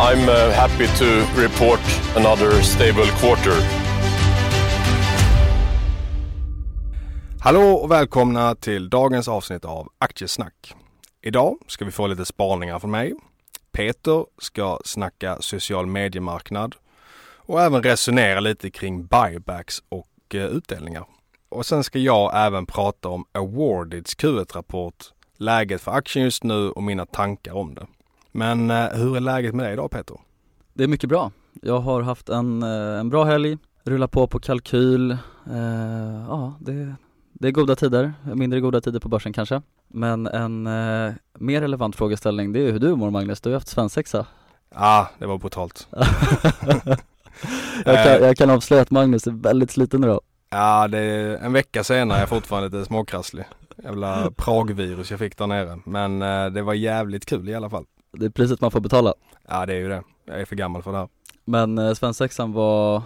I'm uh, happy to report another stable quarter. Hallå och välkomna till dagens avsnitt av Aktiesnack. Idag ska vi få lite spaningar från mig. Peter ska snacka social mediemarknad och även resonera lite kring buybacks och eh, utdelningar. Och sen ska jag även prata om Awardeds Q1-rapport, läget för aktien just nu och mina tankar om det. Men eh, hur är läget med dig idag Peter? Det är mycket bra. Jag har haft en, eh, en bra helg, rullat på på kalkyl. Eh, ja, det, det är goda tider, mindre goda tider på börsen kanske. Men en eh, mer relevant frågeställning det är hur du mår Magnus, du har haft svensexa. Ja, ah, det var brutalt. jag, kan, jag kan avslöja att Magnus är väldigt sliten idag. Ja, det är en vecka senare är jag fortfarande lite småkrasslig. Jävla Pragvirus jag fick där nere. Men eh, det var jävligt kul i alla fall. Det är priset man får betala. Ja, det är ju det. Jag är för gammal för det här. Men eh, svensexan var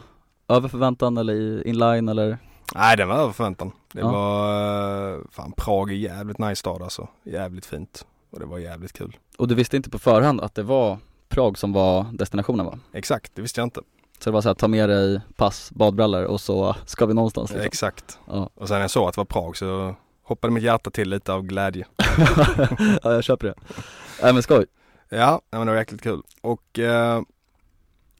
över förväntan eller inline eller? Nej, den var över förväntan. Det Ja. var, eh, fan Prag är jävligt nice stad alltså. Jävligt fint. Och det var jävligt kul. Och du visste inte på förhand att det var Prag som var destinationen va? Exakt, det visste jag inte. Så det var så här, ta med dig pass, badbrallor och så ska vi någonstans liksom. Exakt. Ja. Och sen när jag såg att det var Prag så hoppade mitt hjärta till lite av glädje. ja jag köper det. Nej men skoj. Ja, men det var jäkligt kul. Och eh,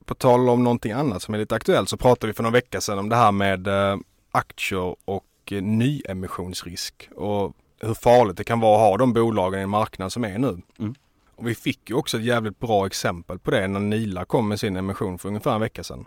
på tal om någonting annat som är lite aktuellt så pratade vi för några veckor sedan om det här med eh, aktier och eh, nyemissionsrisk och hur farligt det kan vara att ha de bolagen i en marknad som är nu. Mm. Och vi fick ju också ett jävligt bra exempel på det när Nila kom med sin emission för ungefär en vecka sedan.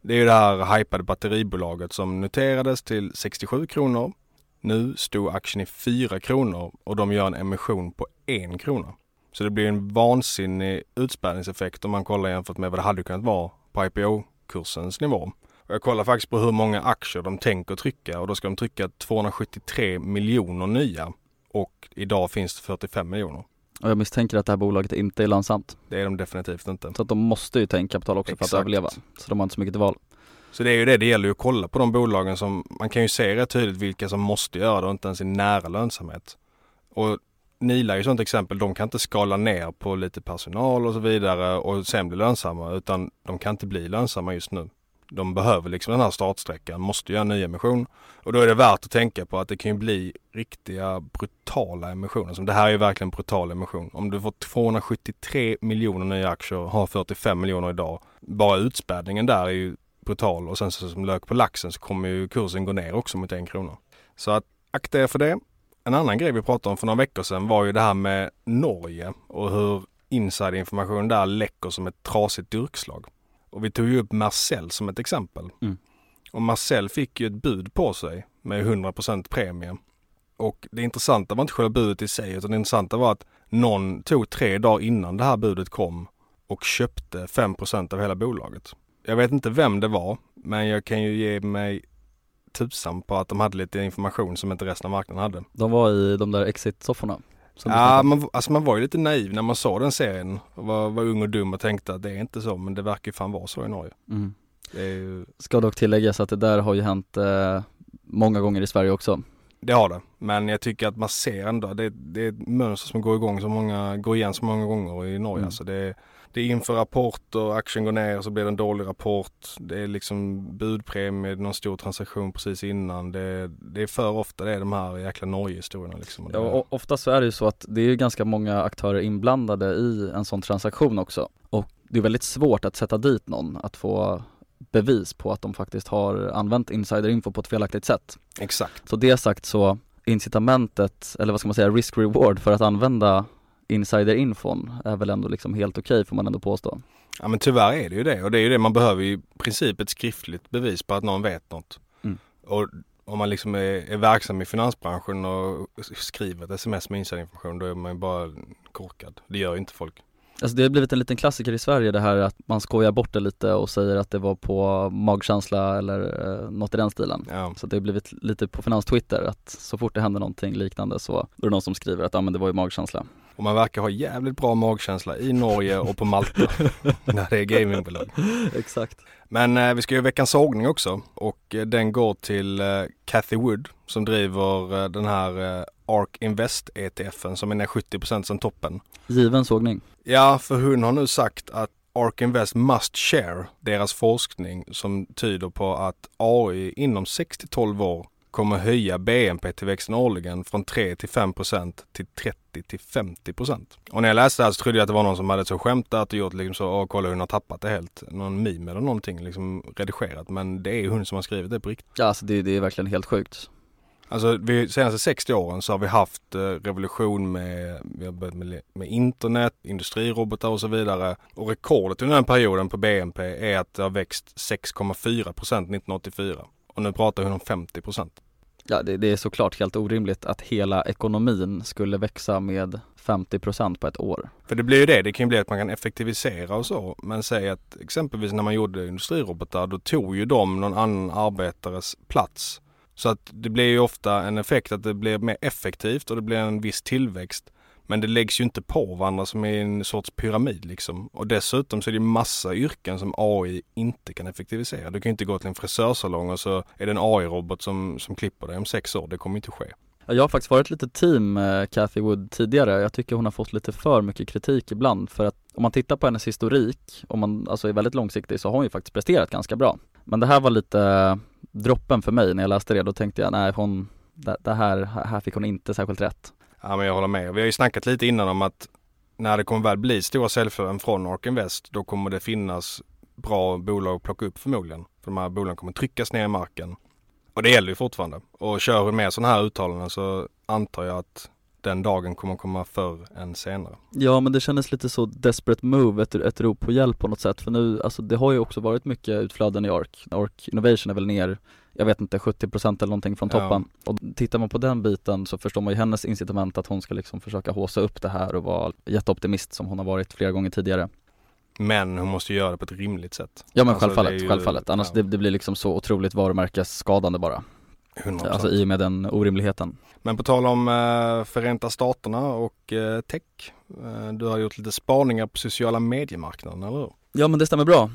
Det är ju det här hypade batteribolaget som noterades till 67 kronor. Nu stod aktien i 4 kronor och de gör en emission på 1 krona. Så det blir en vansinnig utspädningseffekt om man kollar jämfört med vad det hade kunnat vara på IPO-kursens nivå. Och jag kollar faktiskt på hur många aktier de tänker trycka och då ska de trycka 273 miljoner nya. Och idag finns det 45 miljoner. Och jag misstänker att det här bolaget inte är lönsamt. Det är de definitivt inte. Så att de måste ju ta in kapital också för Exakt. att överleva. Så de har inte så mycket till val. Så det är ju det, det gäller ju att kolla på de bolagen som, man kan ju se rätt tydligt vilka som måste göra det och inte ens är nära lönsamhet. Och Nila är ju ett sånt exempel, de kan inte skala ner på lite personal och så vidare och sen bli lönsamma utan de kan inte bli lönsamma just nu. De behöver liksom den här startsträckan, måste göra en ny emission och då är det värt att tänka på att det kan ju bli riktiga brutala emissioner. Som det här är ju verkligen en brutal emission. Om du får 273 miljoner nya aktier, har 45 miljoner idag. Bara utspädningen där är ju brutal och sen så som lök på laxen så kommer ju kursen gå ner också mot en krona. Så att akta er för det. En annan grej vi pratade om för några veckor sedan var ju det här med Norge och hur insiderinformation där läcker som ett trasigt durkslag. Och vi tog ju upp Marcel som ett exempel. Mm. Och Marcel fick ju ett bud på sig med 100% premie. Och det intressanta var inte själva budet i sig utan det intressanta var att någon tog tre dagar innan det här budet kom och köpte 5% av hela bolaget. Jag vet inte vem det var men jag kan ju ge mig tusan på att de hade lite information som inte resten av marknaden hade. De var i de där exit-sofforna. Ja, man, alltså man var ju lite naiv när man såg den serien och var, var ung och dum och tänkte att det är inte så men det verkar ju fan vara så i Norge. Mm. Ju, Ska dock tilläggas att det där har ju hänt eh, många gånger i Sverige också. Det har det. Men jag tycker att man ser ändå, det, det är ett mönster som går igång så många, går igen så många gånger i Norge. Mm. Alltså det, det är inför rapport och aktien går ner så blir det en dålig rapport. Det är liksom budpremie, någon stor transaktion precis innan. Det, det är för ofta det är de här jäkla Norge-historierna liksom. Ja, och ofta så är det ju så att det är ganska många aktörer inblandade i en sån transaktion också. Och det är väldigt svårt att sätta dit någon, att få bevis på att de faktiskt har använt insiderinfo på ett felaktigt sätt. Exakt. Så det sagt så incitamentet, eller vad ska man säga, risk-reward för att använda insiderinfon är väl ändå liksom helt okej okay, får man ändå påstå. Ja men tyvärr är det ju det och det är ju det man behöver i princip ett skriftligt bevis på att någon vet något. Mm. Och om man liksom är, är, verksam i finansbranschen och skriver ett sms med insiderinformation då är man ju bara korkad. Det gör ju inte folk. Alltså det har blivit en liten klassiker i Sverige det här att man skojar bort det lite och säger att det var på magkänsla eller eh, något i den stilen. Ja. Så det har blivit lite på finans-Twitter att så fort det händer någonting liknande så är det någon som skriver att ja men det var ju magkänsla. Och man verkar ha jävligt bra magkänsla i Norge och på Malta när det är gamingbolag. Exakt. Men eh, vi ska göra veckans sågning också och eh, den går till eh, Cathy Wood som driver eh, den här eh, ARK Invest ETFen som är ner 70% sen toppen. Given sågning. Ja, för hon har nu sagt att ARK Invest must share deras forskning som tyder på att AI inom 6 12 år kommer höja BNP-tillväxten årligen från 3 till 5% till 30 till 50% Och när jag läste det här så trodde jag att det var någon som hade så skämtat och gjort liksom så, åh kolla hon har tappat det helt. Någon meme eller någonting liksom redigerat. Men det är hon som har skrivit det på riktigt. Ja alltså det, det är verkligen helt sjukt. Alltså de senaste 60 åren så har vi haft eh, revolution med, vi har börjat med, med internet, industrirobotar och så vidare. Och rekordet under den perioden på BNP är att det har växt 6,4% 1984. Och nu pratar hon om 50% Ja det, det, är såklart helt orimligt att hela ekonomin skulle växa med 50% på ett år. För det blir ju det, det kan ju bli att man kan effektivisera och så. Men säg att exempelvis när man gjorde industrirobotar då tog ju de någon annan arbetares plats. Så att det blir ju ofta en effekt att det blir mer effektivt och det blir en viss tillväxt. Men det läggs ju inte på varandra som i en sorts pyramid liksom. Och dessutom så är det massa yrken som AI inte kan effektivisera. Du kan ju inte gå till en frisörsalong och så är det en AI-robot som, som klipper dig om sex år. Det kommer inte ske. Jag har faktiskt varit lite team med Cathy Wood tidigare. Jag tycker hon har fått lite för mycket kritik ibland för att om man tittar på hennes historik, om man alltså är väldigt långsiktig så har hon ju faktiskt presterat ganska bra. Men det här var lite droppen för mig när jag läste det. Då tänkte jag, nej hon, det, det här, här fick hon inte särskilt rätt. Ja men jag håller med. Vi har ju snackat lite innan om att när det kommer väl bli stora säljförvärv från Ark Invest då kommer det finnas bra bolag att plocka upp förmodligen. För de här bolagen kommer tryckas ner i marken. Och det gäller ju fortfarande. Och kör vi med sådana här uttalanden så antar jag att den dagen kommer komma förr än senare. Ja men det kändes lite så desperate move, ett, ett rop på hjälp på något sätt. För nu, alltså det har ju också varit mycket utflöden i ARK. ARK Innovation är väl ner, jag vet inte, 70% eller någonting från toppen. Ja. Och tittar man på den biten så förstår man ju hennes incitament att hon ska liksom försöka håsa upp det här och vara jätteoptimist som hon har varit flera gånger tidigare. Men hon måste göra det på ett rimligt sätt. Ja men alltså, självfallet, ju, självfallet. Annars ja. det, det blir liksom så otroligt varumärkesskadande bara. 100%. Alltså i och med den orimligheten. Men på tal om eh, Förenta Staterna och eh, tech. Eh, du har gjort lite spaningar på sociala mediemarknaden, eller hur? Ja men det stämmer bra.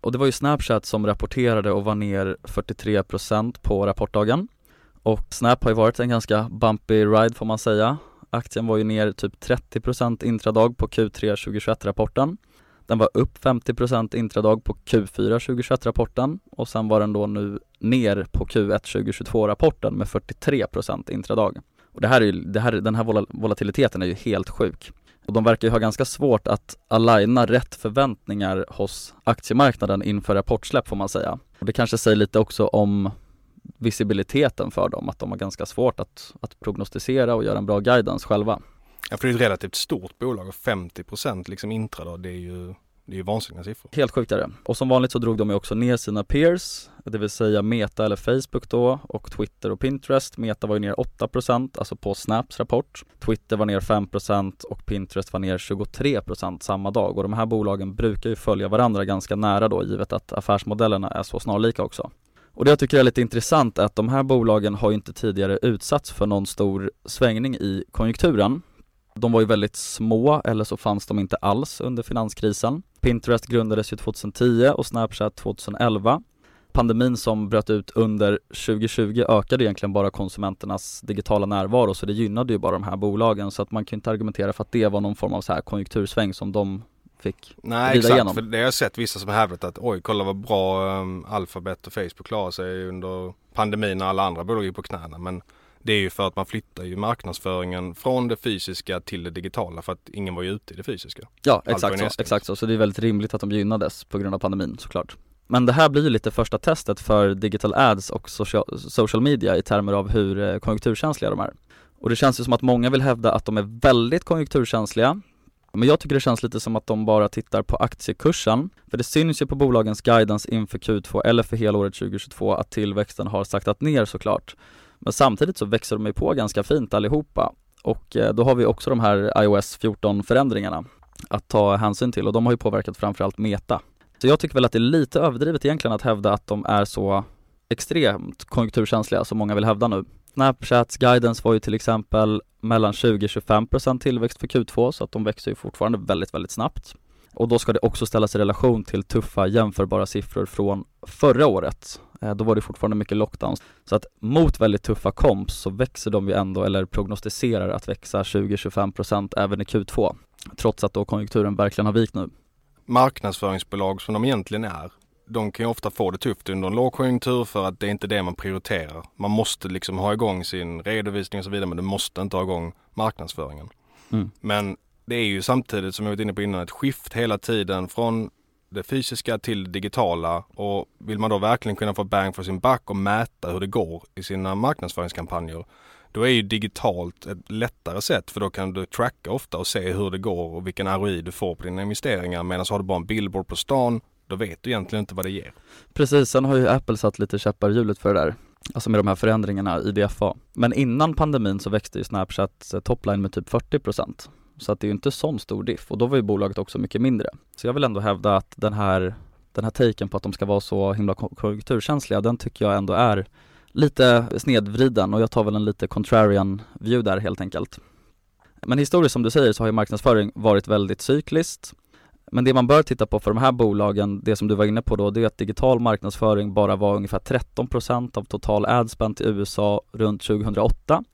Och det var ju Snapchat som rapporterade och var ner 43% på rapportdagen. Och Snap har ju varit en ganska bumpy ride får man säga. Aktien var ju ner typ 30% intradag på Q3 2021-rapporten. Den var upp 50% intradag på Q4 2021-rapporten och sen var den då nu ner på Q1 2022-rapporten med 43% intradag. Och det här är ju, det här, den här volatiliteten är ju helt sjuk. Och de verkar ju ha ganska svårt att aligna rätt förväntningar hos aktiemarknaden inför rapportsläpp får man säga. Och det kanske säger lite också om visibiliteten för dem, att de har ganska svårt att, att prognostisera och göra en bra guidance själva. Ja, för det är ett relativt stort bolag och 50% liksom intradag, det är ju det är ju vansinniga siffror. Helt sjukt är det. Och som vanligt så drog de ju också ner sina peers, det vill säga Meta eller Facebook då och Twitter och Pinterest. Meta var ju ner 8% alltså på Snaps rapport. Twitter var ner 5% och Pinterest var ner 23% samma dag och de här bolagen brukar ju följa varandra ganska nära då givet att affärsmodellerna är så snarlika också. Och det jag tycker är lite intressant är att de här bolagen har ju inte tidigare utsatts för någon stor svängning i konjunkturen de var ju väldigt små, eller så fanns de inte alls under finanskrisen. Pinterest grundades ju 2010 och Snapchat 2011. Pandemin som bröt ut under 2020 ökade egentligen bara konsumenternas digitala närvaro så det gynnade ju bara de här bolagen så att man kan inte argumentera för att det var någon form av så här konjunktursväng som de fick Nej exakt, igenom. för det har jag sett vissa som hävdat att oj kolla vad bra um, Alphabet och Facebook klarar sig under pandemin när alla andra bolag gick på knäna. Men det är ju för att man flyttar ju marknadsföringen från det fysiska till det digitala för att ingen var ju ute i det fysiska. Ja exakt så, exakt så, så det är väldigt rimligt att de gynnades på grund av pandemin såklart. Men det här blir ju lite första testet för digital ads och social, social media i termer av hur eh, konjunkturkänsliga de är. Och det känns ju som att många vill hävda att de är väldigt konjunkturkänsliga. Men jag tycker det känns lite som att de bara tittar på aktiekursen. För det syns ju på bolagens guidance inför Q2 eller för helåret 2022 att tillväxten har saktat ner såklart men samtidigt så växer de ju på ganska fint allihopa och eh, då har vi också de här iOS 14 förändringarna att ta hänsyn till och de har ju påverkat framförallt Meta. Så jag tycker väl att det är lite överdrivet egentligen att hävda att de är så extremt konjunkturkänsliga som många vill hävda nu. Snapchats guidance var ju till exempel mellan 20-25% tillväxt för Q2 så att de växer ju fortfarande väldigt, väldigt snabbt. Och då ska det också ställas i relation till tuffa jämförbara siffror från förra året. Eh, Då var det fortfarande mycket lockdowns. Så att mot väldigt tuffa komps så växer de ju ändå, eller prognostiserar att växa 20-25% även i Q2. Trots att då konjunkturen verkligen har vikt nu. Marknadsföringsbolag som de egentligen är, de kan ju ofta få det tufft under en lågkonjunktur för att det är inte det man prioriterar. Man måste liksom ha igång sin redovisning och så vidare men du måste inte ha igång marknadsföringen. Mm. Men det är ju samtidigt som jag var inne på innan ett skift hela tiden från det fysiska till det digitala och vill man då verkligen kunna få bang för sin back och mäta hur det går i sina marknadsföringskampanjer då är ju digitalt ett lättare sätt för då kan du tracka ofta och se hur det går och vilken ROI du får på dina investeringar medan har du bara en billboard på stan då vet du egentligen inte vad det ger. Precis, sen har ju Apple satt lite käppar i hjulet för det där. Alltså med de här förändringarna i DFA. Men innan pandemin så växte ju Snapchat eh, topline med typ 40 procent. Så att det är ju inte sån stor diff och då var ju bolaget också mycket mindre. Så jag vill ändå hävda att den här, den här taken på att de ska vara så himla konjunkturkänsliga, den tycker jag ändå är lite snedvriden och jag tar väl en lite contrarian view där helt enkelt. Men historiskt som du säger så har ju marknadsföring varit väldigt cykliskt. Men det man bör titta på för de här bolagen, det som du var inne på då, det är att digital marknadsföring bara var ungefär 13% av total adspend i USA runt 2008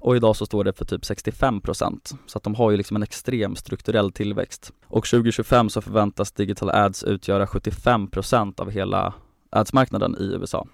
och idag så står det för typ 65% så att de har ju liksom en extrem strukturell tillväxt. Och 2025 så förväntas digital ads utgöra 75% av hela adsmarknaden i USA.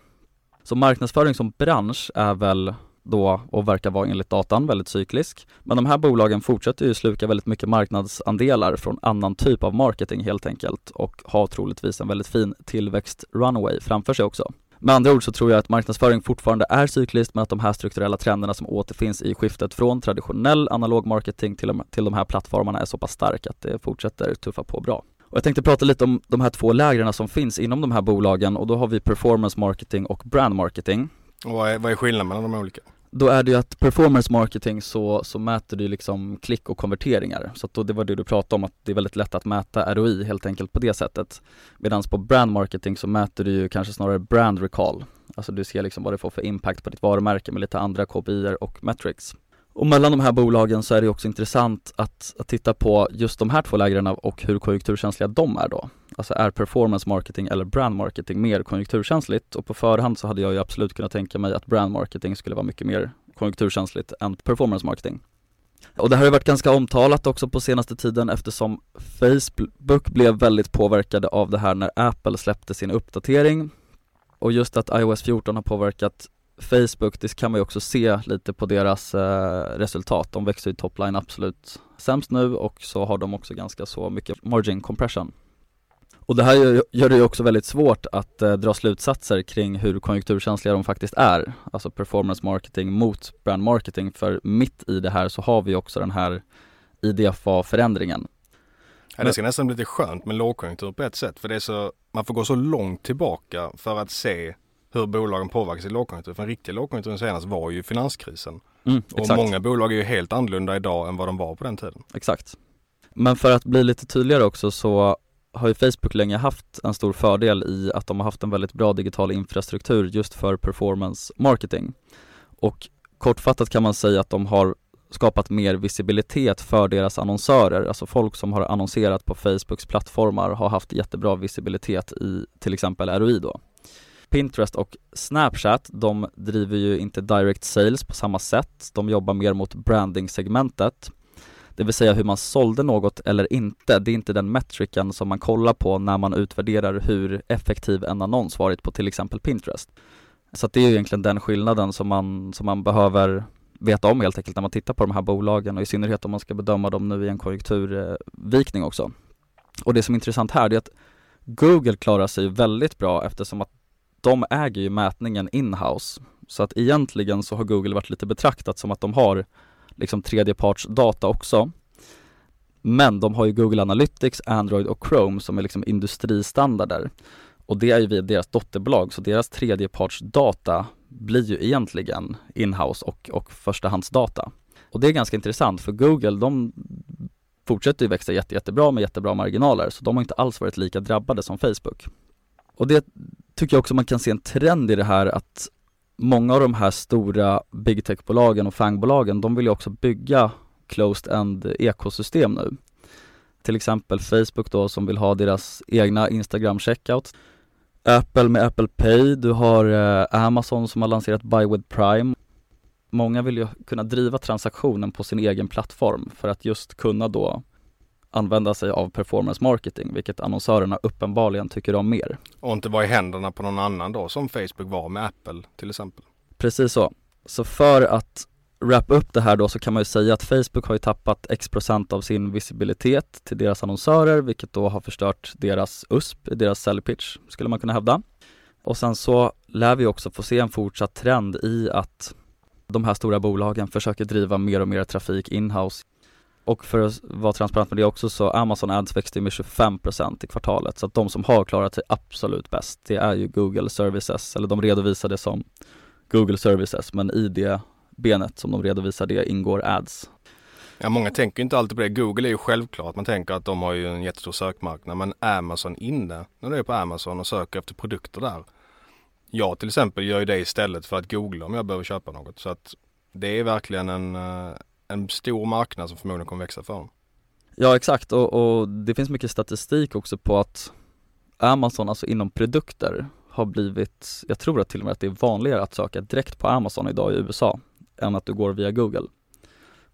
Så marknadsföring som bransch är väl då och verkar vara enligt datan väldigt cyklisk. Men de här bolagen fortsätter ju sluka väldigt mycket marknadsandelar från annan typ av marketing helt enkelt och har troligtvis en väldigt fin tillväxt runway framför sig också. Med andra ord så tror jag att marknadsföring fortfarande är cykliskt men att de här strukturella trenderna som återfinns i skiftet från traditionell analog marketing till, till de här plattformarna är så pass stark att det fortsätter tuffa på bra. Och jag tänkte prata lite om de här två lägren som finns inom de här bolagen och då har vi performance marketing och brand marketing. Och vad är, vad är skillnaden mellan de olika? Då är det ju att performance marketing så, så mäter du liksom klick och konverteringar. Så att då, det var det du pratade om, att det är väldigt lätt att mäta ROI helt enkelt på det sättet. Medan på brand marketing så mäter du ju kanske snarare brand recall. Alltså du ser liksom vad det får för impact på ditt varumärke med lite andra KPI och metrics. Och mellan de här bolagen så är det också intressant att, att titta på just de här två lägren och hur konjunkturkänsliga de är då. Alltså är performance marketing eller brand marketing mer konjunkturkänsligt? Och på förhand så hade jag ju absolut kunnat tänka mig att brand marketing skulle vara mycket mer konjunkturkänsligt än performance marketing. Och det här har ju varit ganska omtalat också på senaste tiden eftersom Facebook blev väldigt påverkade av det här när Apple släppte sin uppdatering. Och just att iOS 14 har påverkat Facebook, det kan man ju också se lite på deras eh, resultat. De växer ju topline absolut sämst nu och så har de också ganska så mycket margin compression. Och det här gör, gör det ju också väldigt svårt att eh, dra slutsatser kring hur konjunkturkänsliga de faktiskt är. Alltså performance marketing mot brand marketing för mitt i det här så har vi också den här IDFA-förändringen. Ja, det ska nästan bli lite skönt med lågkonjunktur på ett sätt för det är så, man får gå så långt tillbaka för att se hur bolagen påverkas i lågkonjunktur. För den riktiga lågkonjunkturen senast var ju finanskrisen. Mm, och många bolag är ju helt annorlunda idag än vad de var på den tiden. Exakt. Men för att bli lite tydligare också så har ju Facebook länge haft en stor fördel i att de har haft en väldigt bra digital infrastruktur just för performance marketing. Och kortfattat kan man säga att de har skapat mer visibilitet för deras annonsörer, alltså folk som har annonserat på Facebooks plattformar har haft jättebra visibilitet i till exempel ROI då. Pinterest och Snapchat, de driver ju inte direct sales på samma sätt, de jobbar mer mot branding-segmentet. Det vill säga hur man sålde något eller inte, det är inte den metriken som man kollar på när man utvärderar hur effektiv en annons varit på till exempel Pinterest. Så det är egentligen den skillnaden som man, som man behöver veta om helt enkelt när man tittar på de här bolagen och i synnerhet om man ska bedöma dem nu i en konjunkturvikning också. Och det som är intressant här är att Google klarar sig väldigt bra eftersom att de äger ju mätningen inhouse. Så att egentligen så har Google varit lite betraktat som att de har liksom tredjepartsdata också. Men de har ju Google Analytics, Android och Chrome som är liksom industristandarder. Och det är ju via deras dotterbolag, så deras tredjepartsdata blir ju egentligen inhouse och, och förstahandsdata. Och det är ganska intressant för Google, de fortsätter ju växa jätte, jättebra med jättebra marginaler, så de har inte alls varit lika drabbade som Facebook. Och det tycker jag också man kan se en trend i det här att många av de här stora big tech-bolagen och fangbolagen, de vill ju också bygga closed-end ekosystem nu. Till exempel Facebook då som vill ha deras egna Instagram checkout. Apple med Apple Pay, du har eh, Amazon som har lanserat Buy with Prime. Många vill ju kunna driva transaktionen på sin egen plattform för att just kunna då använda sig av performance marketing, vilket annonsörerna uppenbarligen tycker om mer. Och inte vara i händerna på någon annan då, som Facebook var med Apple till exempel. Precis så. Så för att wrap upp det här då så kan man ju säga att Facebook har ju tappat x procent av sin visibilitet till deras annonsörer, vilket då har förstört deras USP, deras sell pitch, skulle man kunna hävda. Och sen så lär vi också få se en fortsatt trend i att de här stora bolagen försöker driva mer och mer trafik inhouse och för att vara transparent med det också så Amazon Ads växte med 25% i kvartalet så att de som har klarat sig absolut bäst det är ju Google Services eller de redovisar det som Google Services men i det benet som de redovisar det ingår ads. Ja många tänker inte alltid på det. Google är ju självklart. Man tänker att de har ju en jättestor sökmarknad men Amazon inne, när du är på Amazon och söker efter produkter där. Jag till exempel gör ju det istället för att googla om jag behöver köpa något så att det är verkligen en eh, en stor marknad som förmodligen kommer växa för dem. Ja exakt och, och, det finns mycket statistik också på att Amazon, alltså inom produkter, har blivit, jag tror att till och med att det är vanligare att söka direkt på Amazon idag i USA än att du går via Google.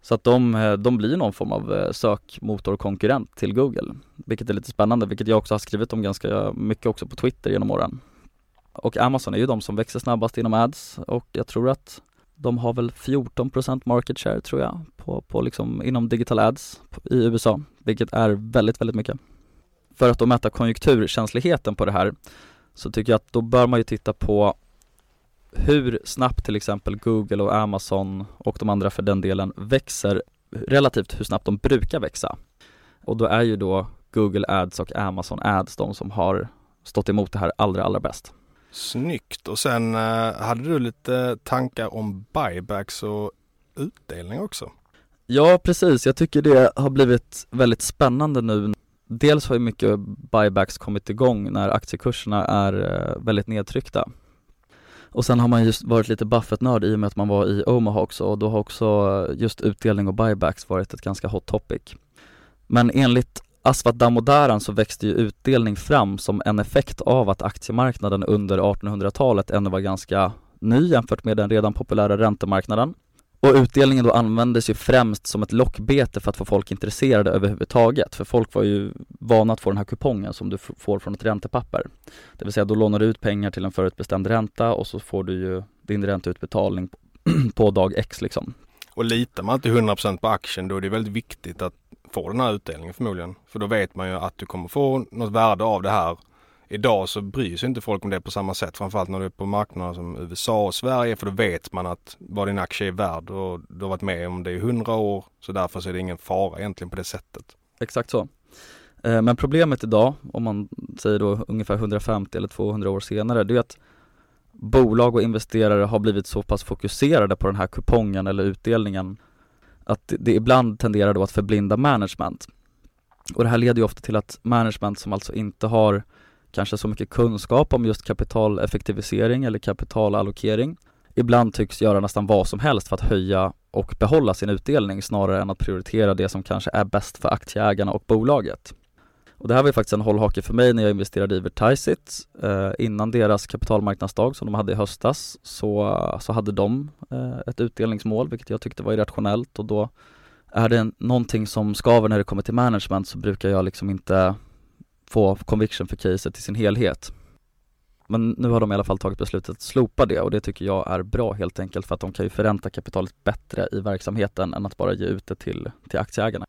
Så att de, eh, de blir någon form av eh, sökmotorkonkurrent till Google, vilket är lite spännande, vilket jag också har skrivit om ganska mycket också på Twitter genom åren. Och Amazon är ju de som växer snabbast inom ads och jag tror att de har väl 14% market share tror jag på, på liksom inom digital ads i USA, vilket är väldigt, väldigt mycket. För att då mäta konjunkturkänsligheten på det här så tycker jag att då bör man ju titta på hur snabbt till exempel Google och Amazon och de andra för den delen växer relativt hur snabbt de brukar växa. Och då är ju då Google Ads och Amazon Ads de som har stått emot det här allra, allra bäst. Snyggt och sen eh, hade du lite tankar om buybacks och utdelning också. Ja precis, jag tycker det har blivit väldigt spännande nu. Dels har ju mycket buybacks kommit igång när aktiekurserna är eh, väldigt nedtryckta. Och sen har man just varit lite Buffett-nörd i och med att man var i Omaha också och då har också just utdelning och buybacks varit ett ganska hot topic. Men enligt Asvat Damodaran så växte ju utdelning fram som en effekt av att aktiemarknaden under 1800-talet ännu var ganska ny jämfört med den redan populära räntemarknaden. Och utdelningen då användes ju främst som ett lockbete för att få folk intresserade överhuvudtaget. För folk var ju vana att få den här kupongen som du får från ett räntepapper. Det vill säga då lånar du ut pengar till en förutbestämd ränta och så får du ju din ränteutbetalning på dag X liksom. Och litar man inte 100% på aktien då är det väldigt viktigt att får den här utdelningen förmodligen. För då vet man ju att du kommer få något värde av det här. Idag så bryr sig inte folk om det på samma sätt. Framförallt när du är på marknader som USA och Sverige. För då vet man att vad din aktie är värd och du har varit med om det i hundra år. Så därför så är det ingen fara egentligen på det sättet. Exakt så. Eh, men problemet idag, om man säger då ungefär 150 eller 200 år senare, det är att bolag och investerare har blivit så pass fokuserade på den här kupongen eller utdelningen att det ibland tenderar då att förblinda management. Och det här leder ju ofta till att management som alltså inte har kanske så mycket kunskap om just kapitaleffektivisering eller kapitalallokering ibland tycks göra nästan vad som helst för att höja och behålla sin utdelning snarare än att prioritera det som kanske är bäst för aktieägarna och bolaget. Och det här var ju faktiskt en hållhake för mig när jag investerade i Vertiseit. Eh, innan deras kapitalmarknadsdag som de hade i höstas så, så hade de eh, ett utdelningsmål vilket jag tyckte var irrationellt och då är det någonting som skaver när det kommer till management så brukar jag liksom inte få conviction för caset i sin helhet. Men nu har de i alla fall tagit beslutet att slopa det och det tycker jag är bra helt enkelt för att de kan ju förränta kapitalet bättre i verksamheten än att bara ge ut det till, till aktieägarna.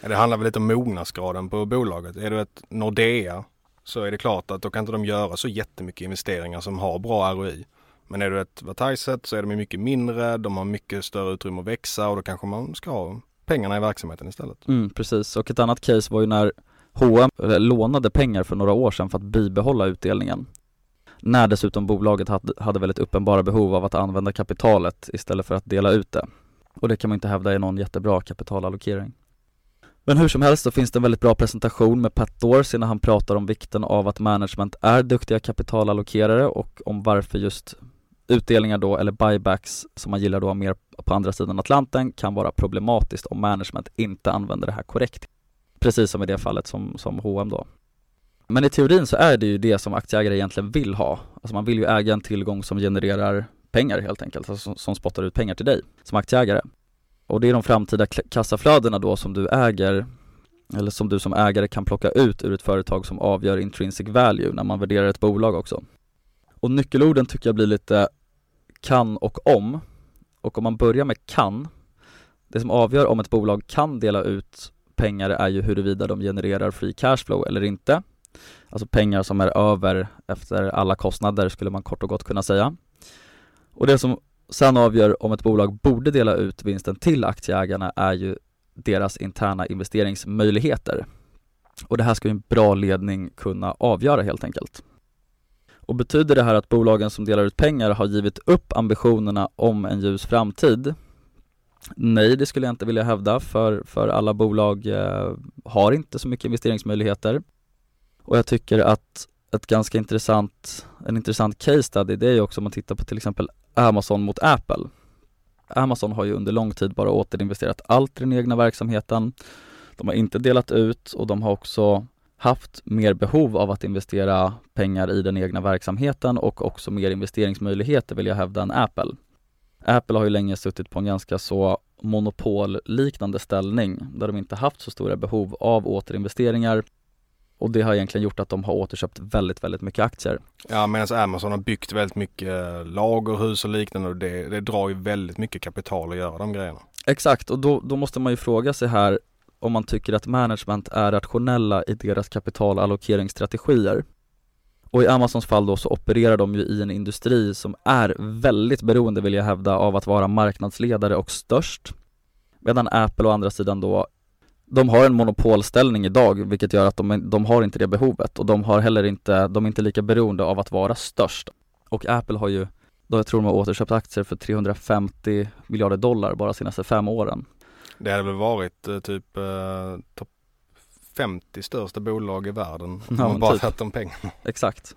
Det handlar väl lite om mognadsgraden på bolaget. Är du ett Nordea så är det klart att då kan inte de göra så jättemycket investeringar som har bra ROI. Men är du ett Vertiset så är de mycket mindre, de har mycket större utrymme att växa och då kanske man ska ha pengarna i verksamheten istället. Mm, precis, och ett annat case var ju när H&M lånade pengar för några år sedan för att bibehålla utdelningen. När dessutom bolaget hade väldigt uppenbara behov av att använda kapitalet istället för att dela ut det. Och det kan man inte hävda är någon jättebra kapitalallokering. Men hur som helst så finns det en väldigt bra presentation med Pat Dorsey när han pratar om vikten av att management är duktiga kapitalallokerare och om varför just utdelningar då, eller buybacks som man gillar då mer på andra sidan Atlanten kan vara problematiskt om management inte använder det här korrekt. Precis som i det fallet som, som H&M då. Men i teorin så är det ju det som aktieägare egentligen vill ha. Alltså man vill ju äga en tillgång som genererar pengar helt enkelt, alltså som, som spottar ut pengar till dig som aktieägare. Och det är de framtida kassaflödena då som du äger eller som du som ägare kan plocka ut ur ett företag som avgör intrinsic value när man värderar ett bolag också. Och nyckelorden tycker jag blir lite kan och om. Och om man börjar med kan, det som avgör om ett bolag kan dela ut pengar är ju huruvida de genererar free cashflow eller inte. Alltså pengar som är över efter alla kostnader skulle man kort och gott kunna säga. Och det som sen avgör om ett bolag borde dela ut vinsten till aktieägarna är ju deras interna investeringsmöjligheter. Och det här ska ju en bra ledning kunna avgöra helt enkelt. Och betyder det här att bolagen som delar ut pengar har givit upp ambitionerna om en ljus framtid? Nej, det skulle jag inte vilja hävda för, för alla bolag eh, har inte så mycket investeringsmöjligheter. Och jag tycker att ett ganska intressant, en intressant case study det är ju också om man tittar på till exempel Amazon mot Apple. Amazon har ju under lång tid bara återinvesterat allt i den egna verksamheten. De har inte delat ut och de har också haft mer behov av att investera pengar i den egna verksamheten och också mer investeringsmöjligheter vill jag hävda än Apple. Apple har ju länge suttit på en ganska så monopolliknande ställning där de inte haft så stora behov av återinvesteringar och det har egentligen gjort att de har återköpt väldigt, väldigt mycket aktier. Ja, medan Amazon har byggt väldigt mycket lagerhus och liknande och det, det drar ju väldigt mycket kapital att göra de grejerna. Exakt, och då, då måste man ju fråga sig här om man tycker att management är rationella i deras kapitalallokeringsstrategier. Och i Amazons fall då så opererar de ju i en industri som är väldigt beroende vill jag hävda av att vara marknadsledare och störst. Medan Apple å andra sidan då de har en monopolställning idag vilket gör att de, de har inte det behovet och de har heller inte, de är inte lika beroende av att vara störst. Och Apple har ju, då jag tror de har återköpt aktier för 350 miljarder dollar bara senaste fem åren. Det hade väl varit eh, typ eh, topp 50 största bolag i världen om man bara typ. de pengarna. Exakt.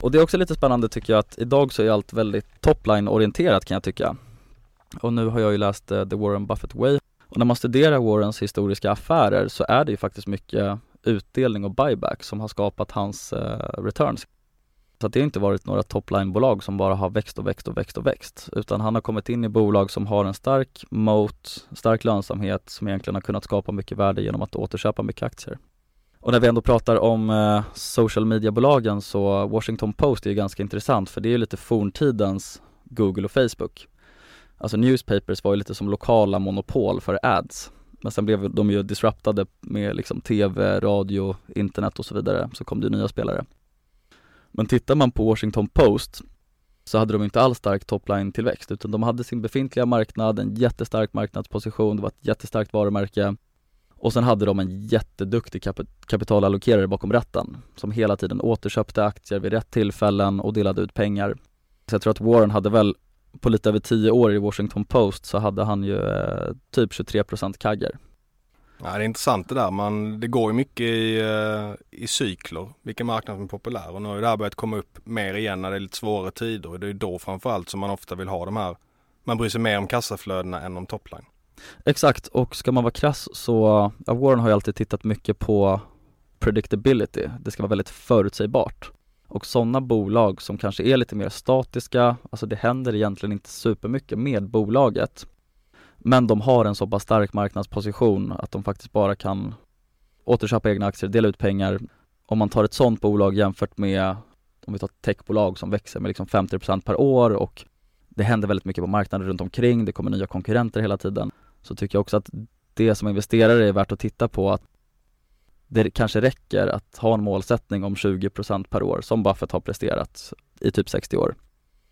Och det är också lite spännande tycker jag att idag så är allt väldigt topline orienterat kan jag tycka. Och nu har jag ju läst uh, The Warren Buffett Way och när man studerar Warrens historiska affärer så är det ju faktiskt mycket utdelning och buyback som har skapat hans eh, returns. Så att det har inte varit några topline-bolag som bara har växt och växt och växt och växt utan han har kommit in i bolag som har en stark moat, stark lönsamhet som egentligen har kunnat skapa mycket värde genom att återköpa mycket aktier. Och när vi ändå pratar om eh, social media-bolagen så Washington Post är ju ganska intressant för det är ju lite forntidens Google och Facebook. Alltså newspapers var ju lite som lokala monopol för ads. Men sen blev de ju disruptade med liksom tv, radio, internet och så vidare. Så kom det nya spelare. Men tittar man på Washington Post så hade de inte alls stark topline-tillväxt utan de hade sin befintliga marknad, en jättestark marknadsposition, det var ett jättestarkt varumärke och sen hade de en jätteduktig kap kapitalallokerare bakom ratten som hela tiden återköpte aktier vid rätt tillfällen och delade ut pengar. Så jag tror att Warren hade väl på lite över tio år i Washington Post så hade han ju eh, typ 23% kagger. Ja, det är intressant det där. Man, det går ju mycket i, uh, i cykler, vilken marknad som är populär. Och nu har ju det här börjat komma upp mer igen när det är lite svårare tider. Och det är då framförallt som man ofta vill ha de här, man bryr sig mer om kassaflödena än om topline. Exakt, och ska man vara krass så, ja, Warren har ju alltid tittat mycket på predictability. Det ska vara väldigt förutsägbart. Och sådana bolag som kanske är lite mer statiska, alltså det händer egentligen inte supermycket med bolaget Men de har en så pass stark marknadsposition att de faktiskt bara kan återköpa egna aktier, dela ut pengar. Om man tar ett sådant bolag jämfört med om vi tar techbolag som växer med liksom 50% per år och det händer väldigt mycket på marknaden runt omkring, det kommer nya konkurrenter hela tiden. Så tycker jag också att det som investerare är värt att titta på att det kanske räcker att ha en målsättning om 20% per år som Buffett har presterat i typ 60 år.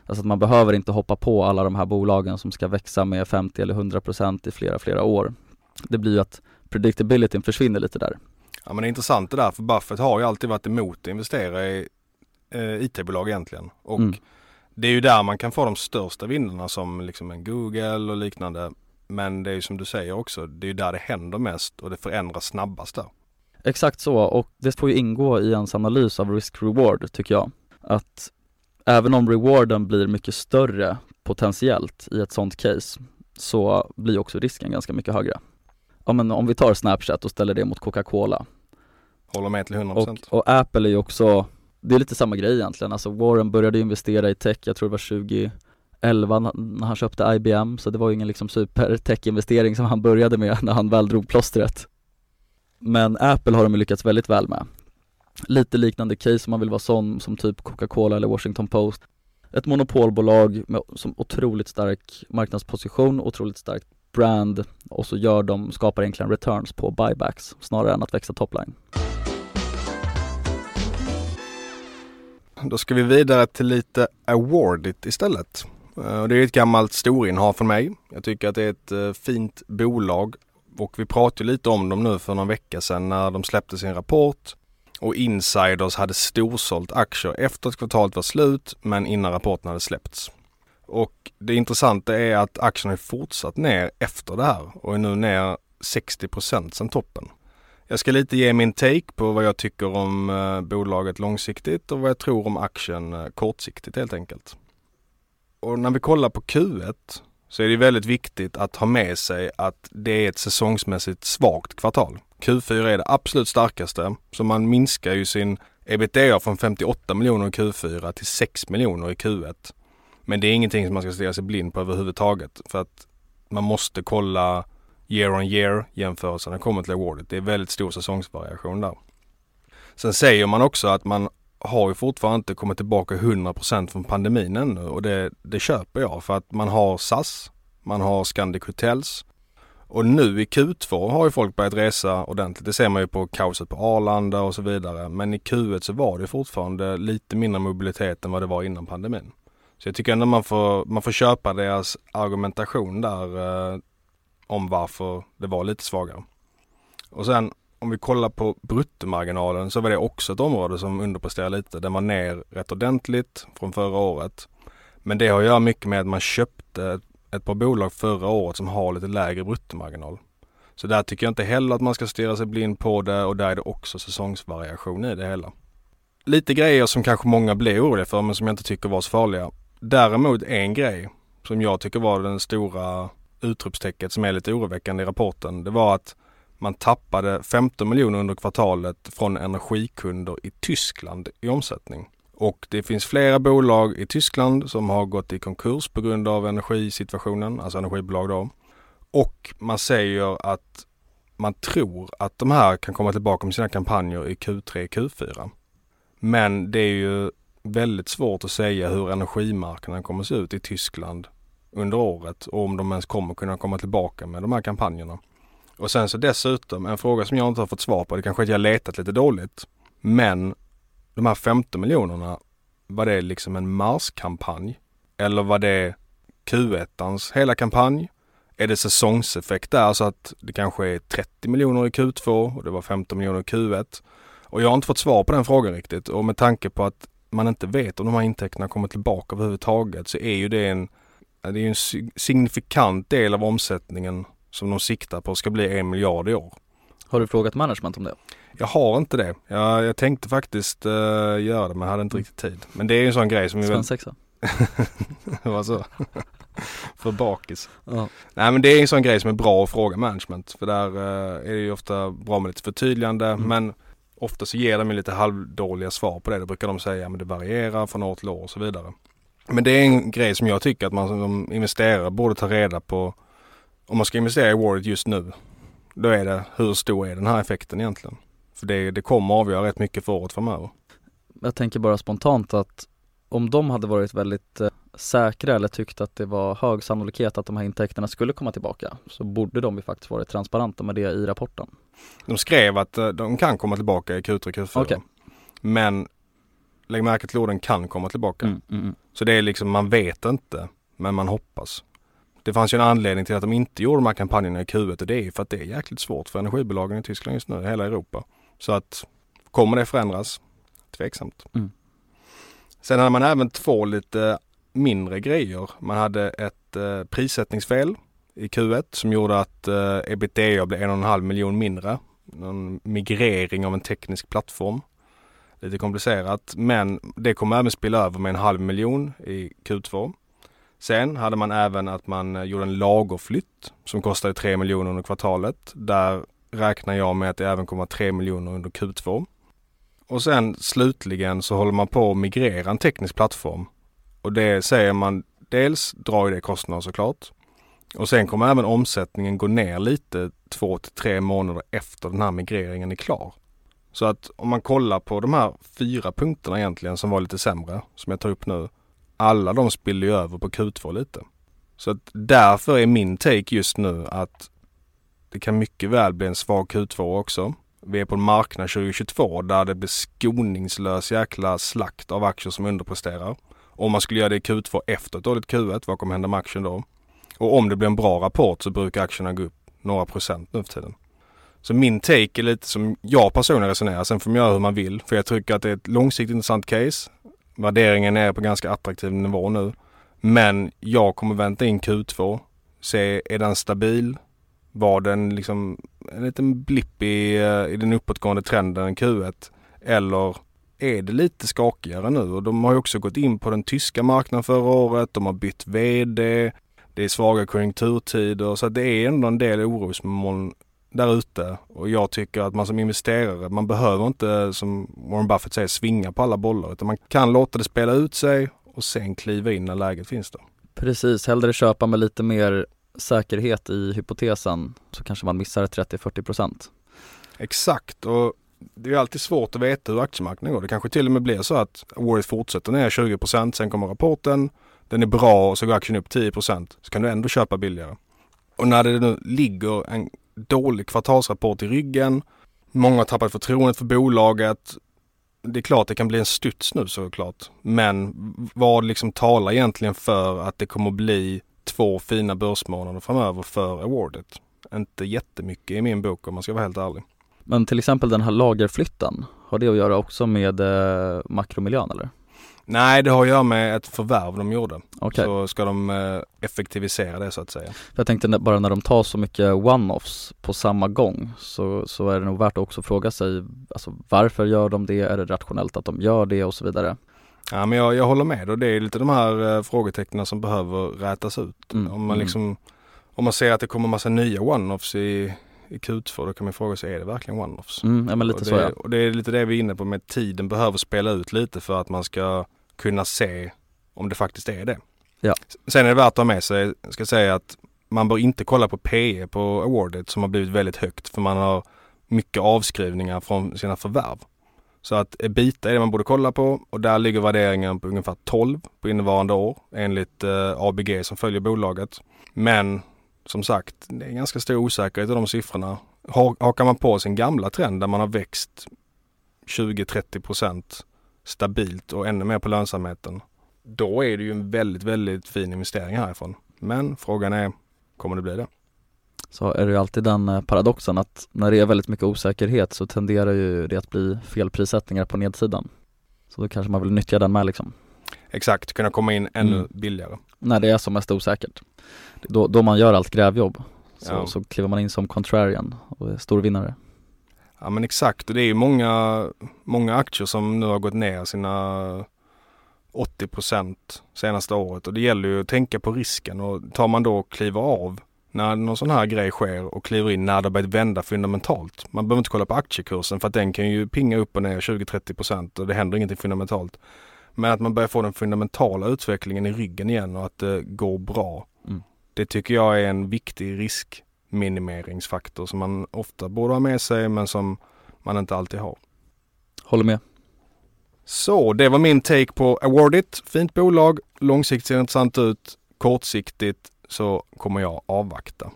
Alltså att man behöver inte hoppa på alla de här bolagen som ska växa med 50 eller 100% i flera, flera år. Det blir ju att predictabilityn försvinner lite där. Ja men det är intressant det där för Buffett har ju alltid varit emot att investera i eh, IT-bolag egentligen. Och mm. det är ju där man kan få de största vinnarna som liksom en Google och liknande. Men det är ju som du säger också, det är ju där det händer mest och det förändras snabbast där. Exakt så och det får ju ingå i ens analys av risk-reward tycker jag. Att även om rewarden blir mycket större potentiellt i ett sånt case så blir också risken ganska mycket högre. Ja men om vi tar Snapchat och ställer det mot Coca-Cola. Håller med till 100%. Och, och Apple är ju också, det är lite samma grej egentligen. Alltså Warren började investera i tech, jag tror det var 2011 när han köpte IBM, så det var ju ingen liksom super tech-investering som han började med när han väl drog plåstret. Men Apple har de lyckats väldigt väl med. Lite liknande case om man vill vara sån som typ Coca-Cola eller Washington Post. Ett monopolbolag med som otroligt stark marknadsposition, otroligt starkt brand och så gör de, skapar egentligen returns på buybacks snarare än att växa topline. Då ska vi vidare till lite Awardit istället. Eh, det är ett gammalt storinnehav för mig. Jag tycker att det är ett eh, fint bolag och vi pratade lite om dem nu för någon vecka sedan när de släppte sin rapport och insiders hade storsålt aktier efter att kvartalet var slut men innan rapporten hade släppts. Och det intressanta är att aktien har fortsatt ner efter det här och är nu ner 60 sedan toppen. Jag ska lite ge min take på vad jag tycker om eh, bolaget långsiktigt och vad jag tror om aktien eh, kortsiktigt helt enkelt. Och när vi kollar på Q1 så är det väldigt viktigt att ha med sig att det är ett säsongsmässigt svagt kvartal. Q4 är det absolut starkaste, så man minskar ju sin ebitda från 58 miljoner i Q4 till 6 miljoner i Q1. Men det är ingenting som man ska stirra sig blind på överhuvudtaget för att man måste kolla year on year jämförelsen när det kommer till awardet. Det är väldigt stor säsongsvariation där. Sen säger man också att man har ju fortfarande inte kommit tillbaka 100% från pandemin ännu och det, det köper jag för att man har SAS, man har Scandic Hotels och nu i Q2 har ju folk börjat resa ordentligt. Det ser man ju på kaoset på Arlanda och så vidare. Men i Q1 så var det fortfarande lite mindre mobilitet än vad det var innan pandemin. Så jag tycker ändå man får, man får köpa deras argumentation där eh, om varför det var lite svagare. Och sen om vi kollar på bruttomarginalen så var det också ett område som underpresterade lite. Den var ner rätt ordentligt från förra året. Men det har att göra mycket med att man köpte ett par bolag förra året som har lite lägre bruttomarginal. Så där tycker jag inte heller att man ska stirra sig blind på det och där är det också säsongsvariation i det hela. Lite grejer som kanske många blir oroliga för men som jag inte tycker var så farliga. Däremot en grej som jag tycker var den stora utropstecket som är lite oroväckande i rapporten. Det var att man tappade 15 miljoner under kvartalet från energikunder i Tyskland i omsättning. Och det finns flera bolag i Tyskland som har gått i konkurs på grund av energisituationen, alltså energibolag då. Och man säger att man tror att de här kan komma tillbaka med sina kampanjer i Q3, Q4. Men det är ju väldigt svårt att säga hur energimarknaden kommer att se ut i Tyskland under året och om de ens kommer kunna komma tillbaka med de här kampanjerna. Och sen så dessutom en fråga som jag inte har fått svar på, det kanske är att jag letat lite dåligt. Men de här 15 miljonerna, var det liksom en marskampanj? Eller var det Q1ans hela kampanj? Är det säsongseffekt där så att det kanske är 30 miljoner i Q2 och det var 15 miljoner i Q1? Och jag har inte fått svar på den frågan riktigt och med tanke på att man inte vet om de här intäkterna kommer tillbaka överhuvudtaget så är ju det en, det är en signifikant del av omsättningen som de siktar på ska bli en miljard i år. Har du frågat management om det? Jag har inte det. Jag, jag tänkte faktiskt uh, göra det men hade inte riktigt tid. Men det är ju en sån grej som... Svensexa? Vad så? för bakis. Ja. Nej men det är en sån grej som är bra att fråga management. För där uh, är det ju ofta bra med lite förtydligande. Mm. Men ofta så ger de lite halvdåliga svar på det. Det brukar de säga, men det varierar från år till år och så vidare. Men det är en grej som jag tycker att man som investerare borde ta reda på om man ska investera i Warret just nu, då är det hur stor är den här effekten egentligen? För det, det kommer avgöra rätt mycket för året framöver. Jag tänker bara spontant att om de hade varit väldigt eh, säkra eller tyckt att det var hög sannolikhet att de här intäkterna skulle komma tillbaka så borde de ju faktiskt varit transparenta med det i rapporten. De skrev att eh, de kan komma tillbaka i Q3 Q4. Okej. Men lägg märke till orden kan komma tillbaka. Mm, mm, mm. Så det är liksom, man vet inte, men man hoppas. Det fanns ju en anledning till att de inte gjorde de här kampanjerna i Q1 och det är ju för att det är jäkligt svårt för energibolagen i Tyskland just nu, i hela Europa. Så att kommer det förändras? Tveksamt. Mm. Sen hade man även två lite mindre grejer. Man hade ett eh, prissättningsfel i Q1 som gjorde att eh, ebitda blev en och en halv miljon mindre. Någon migrering av en teknisk plattform. Lite komplicerat men det kommer även spilla över med en halv miljon i Q2. Sen hade man även att man eh, gjorde en lagerflytt som kostade 3 miljoner under kvartalet. Där räknar jag med att det även kommer 3 miljoner under Q2. Och sen slutligen så håller man på att migrera en teknisk plattform. Och det säger man, dels drar det kostnader såklart. Och sen kommer även omsättningen gå ner lite två till tre månader efter den här migreringen är klar. Så att om man kollar på de här fyra punkterna egentligen som var lite sämre, som jag tar upp nu. Alla de spiller ju över på Q2 lite. Så att därför är min take just nu att det kan mycket väl bli en svag Q2 också. Vi är på en marknad 2022 där det blir skoningslös jäkla slakt av aktier som underpresterar. Om man skulle göra det i Q2 efter ett dåligt Q1, vad kommer hända med aktien då? Och om det blir en bra rapport så brukar aktierna gå upp några procent nu för tiden. Så min take är lite som jag personligen resonerar. Sen får man göra hur man vill. För jag tycker att det är ett långsiktigt intressant case. Värderingen är på ganska attraktiv nivå nu. Men jag kommer vänta in Q2. Se, är den stabil? Var den liksom en liten blipp i, eh, i den uppåtgående trenden Q1? Eller är det lite skakigare nu? Och de har ju också gått in på den tyska marknaden förra året. De har bytt VD. Det är svaga konjunkturtider så att det är ändå en del orosmoln där ute och jag tycker att man som investerare, man behöver inte som Warren Buffett säger svinga på alla bollar utan man kan låta det spela ut sig och sen kliva in när läget finns där. Precis, hellre köpa med lite mer säkerhet i hypotesen så kanske man missar 30-40% Exakt och det är alltid svårt att veta hur aktiemarknaden går. Det kanske till och med blir så att året fortsätter ner 20% sen kommer rapporten, den är bra och så går aktien upp 10% så kan du ändå köpa billigare. Och när det nu ligger en dålig kvartalsrapport i ryggen, många har tappat förtroendet för bolaget. Det är klart det kan bli en studs nu såklart. Men vad liksom talar egentligen för att det kommer bli två fina börsmånader framöver för awardet? Inte jättemycket i min bok om man ska vara helt ärlig. Men till exempel den här lagerflytten, har det att göra också med eh, makromiljön eller? Nej, det har att göra med ett förvärv de gjorde. Okej. Så ska de eh, effektivisera det så att säga. Jag tänkte bara när de tar så mycket one-offs på samma gång så, så är det nog värt att också fråga sig alltså, varför gör de det? Är det rationellt att de gör det och så vidare? Ja men jag, jag håller med och det är lite de här eh, frågetecknen som behöver rätas ut. Mm, Om man mm. liksom Om man ser att det kommer massa nya one-offs i, i Q2 då kan man fråga sig är det verkligen one-offs? Mm, ja men lite och, så det, ja. och det är lite det vi är inne på med tiden behöver spela ut lite för att man ska kunna se om det faktiskt är det. Ja. Sen är det värt att ha med sig, jag ska säga att man bör inte kolla på PE på awardet som har blivit väldigt högt för man har mycket avskrivningar från sina förvärv. Så att ebita är det man borde kolla på och där ligger värderingen på ungefär 12 på innevarande år enligt eh, ABG som följer bolaget. Men som sagt, det är ganska stor osäkerhet i de siffrorna. Ha- Hakar man på sin gamla trend där man har växt 20-30 procent stabilt och ännu mer på lönsamheten. Då är det ju en väldigt, väldigt fin investering härifrån. Men frågan är, kommer det bli det? Så är det ju alltid den eh, paradoxen att när det är väldigt mycket osäkerhet så tenderar ju det att bli fel prissättningar på nedsidan. Så då kanske man vill nyttja den med liksom. Exakt, kunna komma in ännu Mm. billigare. När det är som mest osäkert. Då, då man gör allt grävjobb så, Ja. så kliver man in som contrarian och är stor vinnare. Ja men exakt och det är ju många, många aktier som nu har gått ner sina 80 procent senaste året och det gäller ju att tänka på risken och tar man då och kliver av när någon sån här grej sker och kliver in när det börjat vända fundamentalt. Man behöver inte kolla på aktiekursen för att den kan ju pinga upp och ner 20-30 procent och det händer ingenting fundamentalt. Men att man börjar få den fundamentala utvecklingen i ryggen igen och att det går bra. Mm. Det tycker jag är en viktig riskminimeringsfaktor som man ofta borde ha med sig men som man inte alltid har. Håller med. Så det var min take på Awardit. Fint bolag, långsiktigt ser intressant ut. Kortsiktigt så kommer jag avvakta.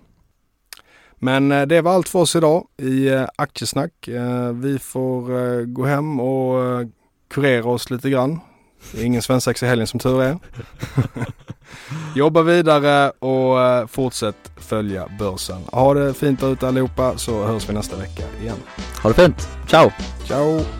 Men eh, det var allt för oss idag i eh, Aktiesnack. Eh, vi får gå hem och kurera oss lite grann. Det är ingen svensexa i helgen som tur är. Jobba vidare och fortsätt följa börsen. Ha det fint där ute allihopa så hörs vi nästa vecka igen. Ha det fint. Ciao! Ciao!